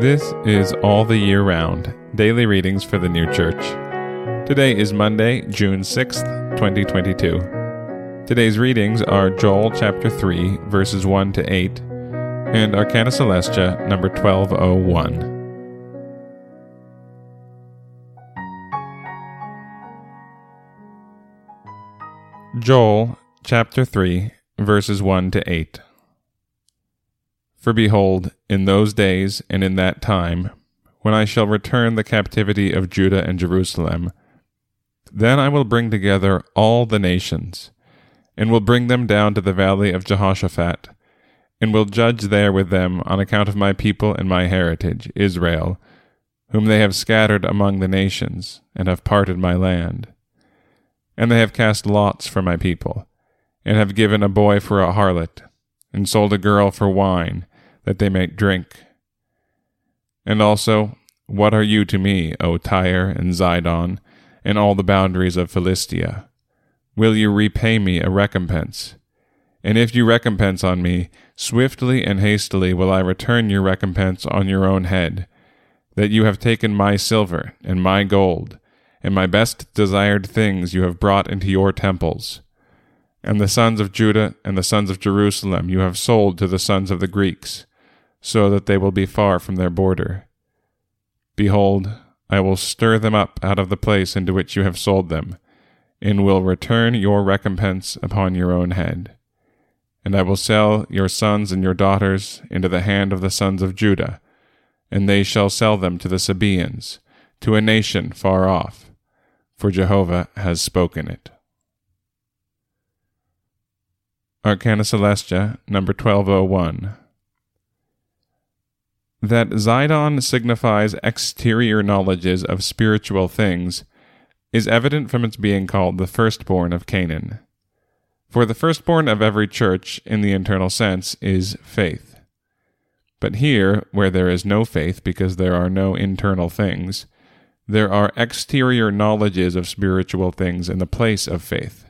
This is All the Year Round Daily Readings for the New Church. Today is Monday, June 6th, 2022. Today's readings are Joel chapter 3, verses 1 to 8, and Arcana Coelestia number 1201. Joel chapter 3, verses 1 to 8. For behold, in those days and in that time, when I shall return the captivity of Judah and Jerusalem, then I will bring together all the nations, and will bring them down to the valley of Jehoshaphat, and will judge there with them on account of my people and my heritage, Israel, whom they have scattered among the nations, and have parted my land. And they have cast lots for my people, and have given a boy for a harlot, and sold a girl for wine, that they may drink. And also, what are you to me, O Tyre and Zidon, and all the boundaries of Philistia? Will you repay me a recompense? And if you recompense on me, swiftly and hastily will I return your recompense on your own head, that you have taken my silver and my gold, and my best desired things you have brought into your temples. And the sons of Judah and the sons of Jerusalem you have sold to the sons of the Greeks, so that they will be far from their border. Behold, I will stir them up out of the place into which you have sold them, and will return your recompense upon your own head. And I will sell your sons and your daughters into the hand of the sons of Judah, and they shall sell them to the Sabaeans, to a nation far off, for Jehovah has spoken it. Arcana Coelestia, number 1201. That Zidon signifies exterior knowledges of spiritual things is evident from its being called the firstborn of Canaan. For the firstborn of every church, in the internal sense, is faith. But here, where there is no faith because there are no internal things, there are exterior knowledges of spiritual things in the place of faith.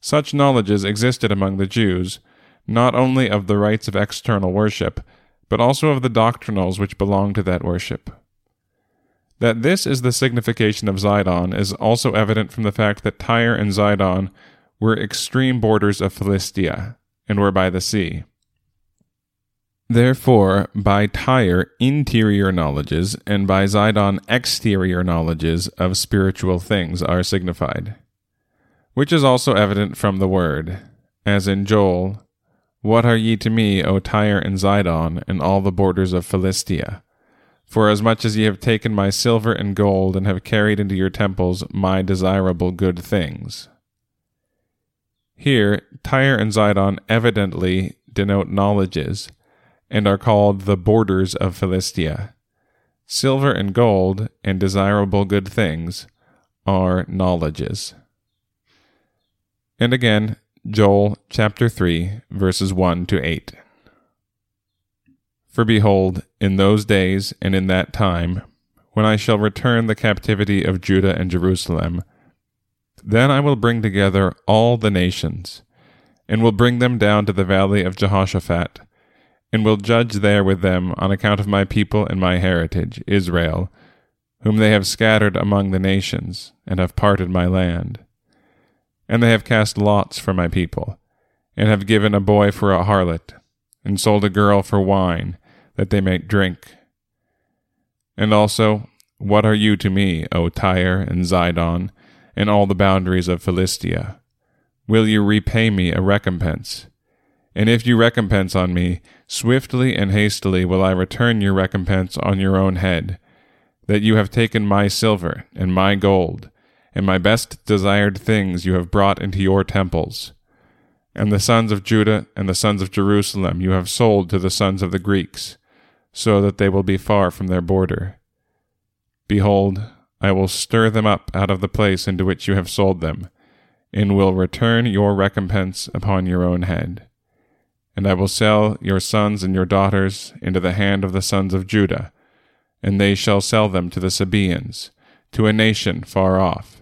Such knowledges existed among the Jews, not only of the rites of external worship, but also of the doctrinals which belong to that worship. That this is the signification of Zidon is also evident from the fact that Tyre and Zidon were extreme borders of Philistia, and were by the sea. Therefore, by Tyre interior knowledges, and by Zidon exterior knowledges of spiritual things are signified. Which is also evident from the word, as in Joel what are ye to me, O Tyre and Zidon, and all the borders of Philistia? For as much as ye have taken my silver and gold, and have carried into your temples my desirable good things. Here, Tyre and Zidon evidently denote knowledges, and are called the borders of Philistia. Silver and gold, and desirable good things, are knowledges. And again, Joel chapter 3, verses 1 to 8. For behold, in those days and in that time, when I shall return the captivity of Judah and Jerusalem, then I will bring together all the nations, and will bring them down to the valley of Jehoshaphat, and will judge there with them on account of my people and my heritage, Israel, whom they have scattered among the nations, and have parted my land. And they have cast lots for my people, and have given a boy for a harlot, and sold a girl for wine, that they may drink. And also, what are you to me, O Tyre and Zidon, and all the boundaries of Philistia? Will you repay me a recompense? And if you recompense on me, swiftly and hastily will I return your recompense on your own head, that you have taken my silver and my gold, and my best desired things you have brought into your temples. And the sons of Judah and the sons of Jerusalem you have sold to the sons of the Greeks, so that they will be far from their border. Behold, I will stir them up out of the place into which you have sold them, and will return your recompense upon your own head. And I will sell your sons and your daughters into the hand of the sons of Judah, and they shall sell them to the Sabaeans, to a nation far off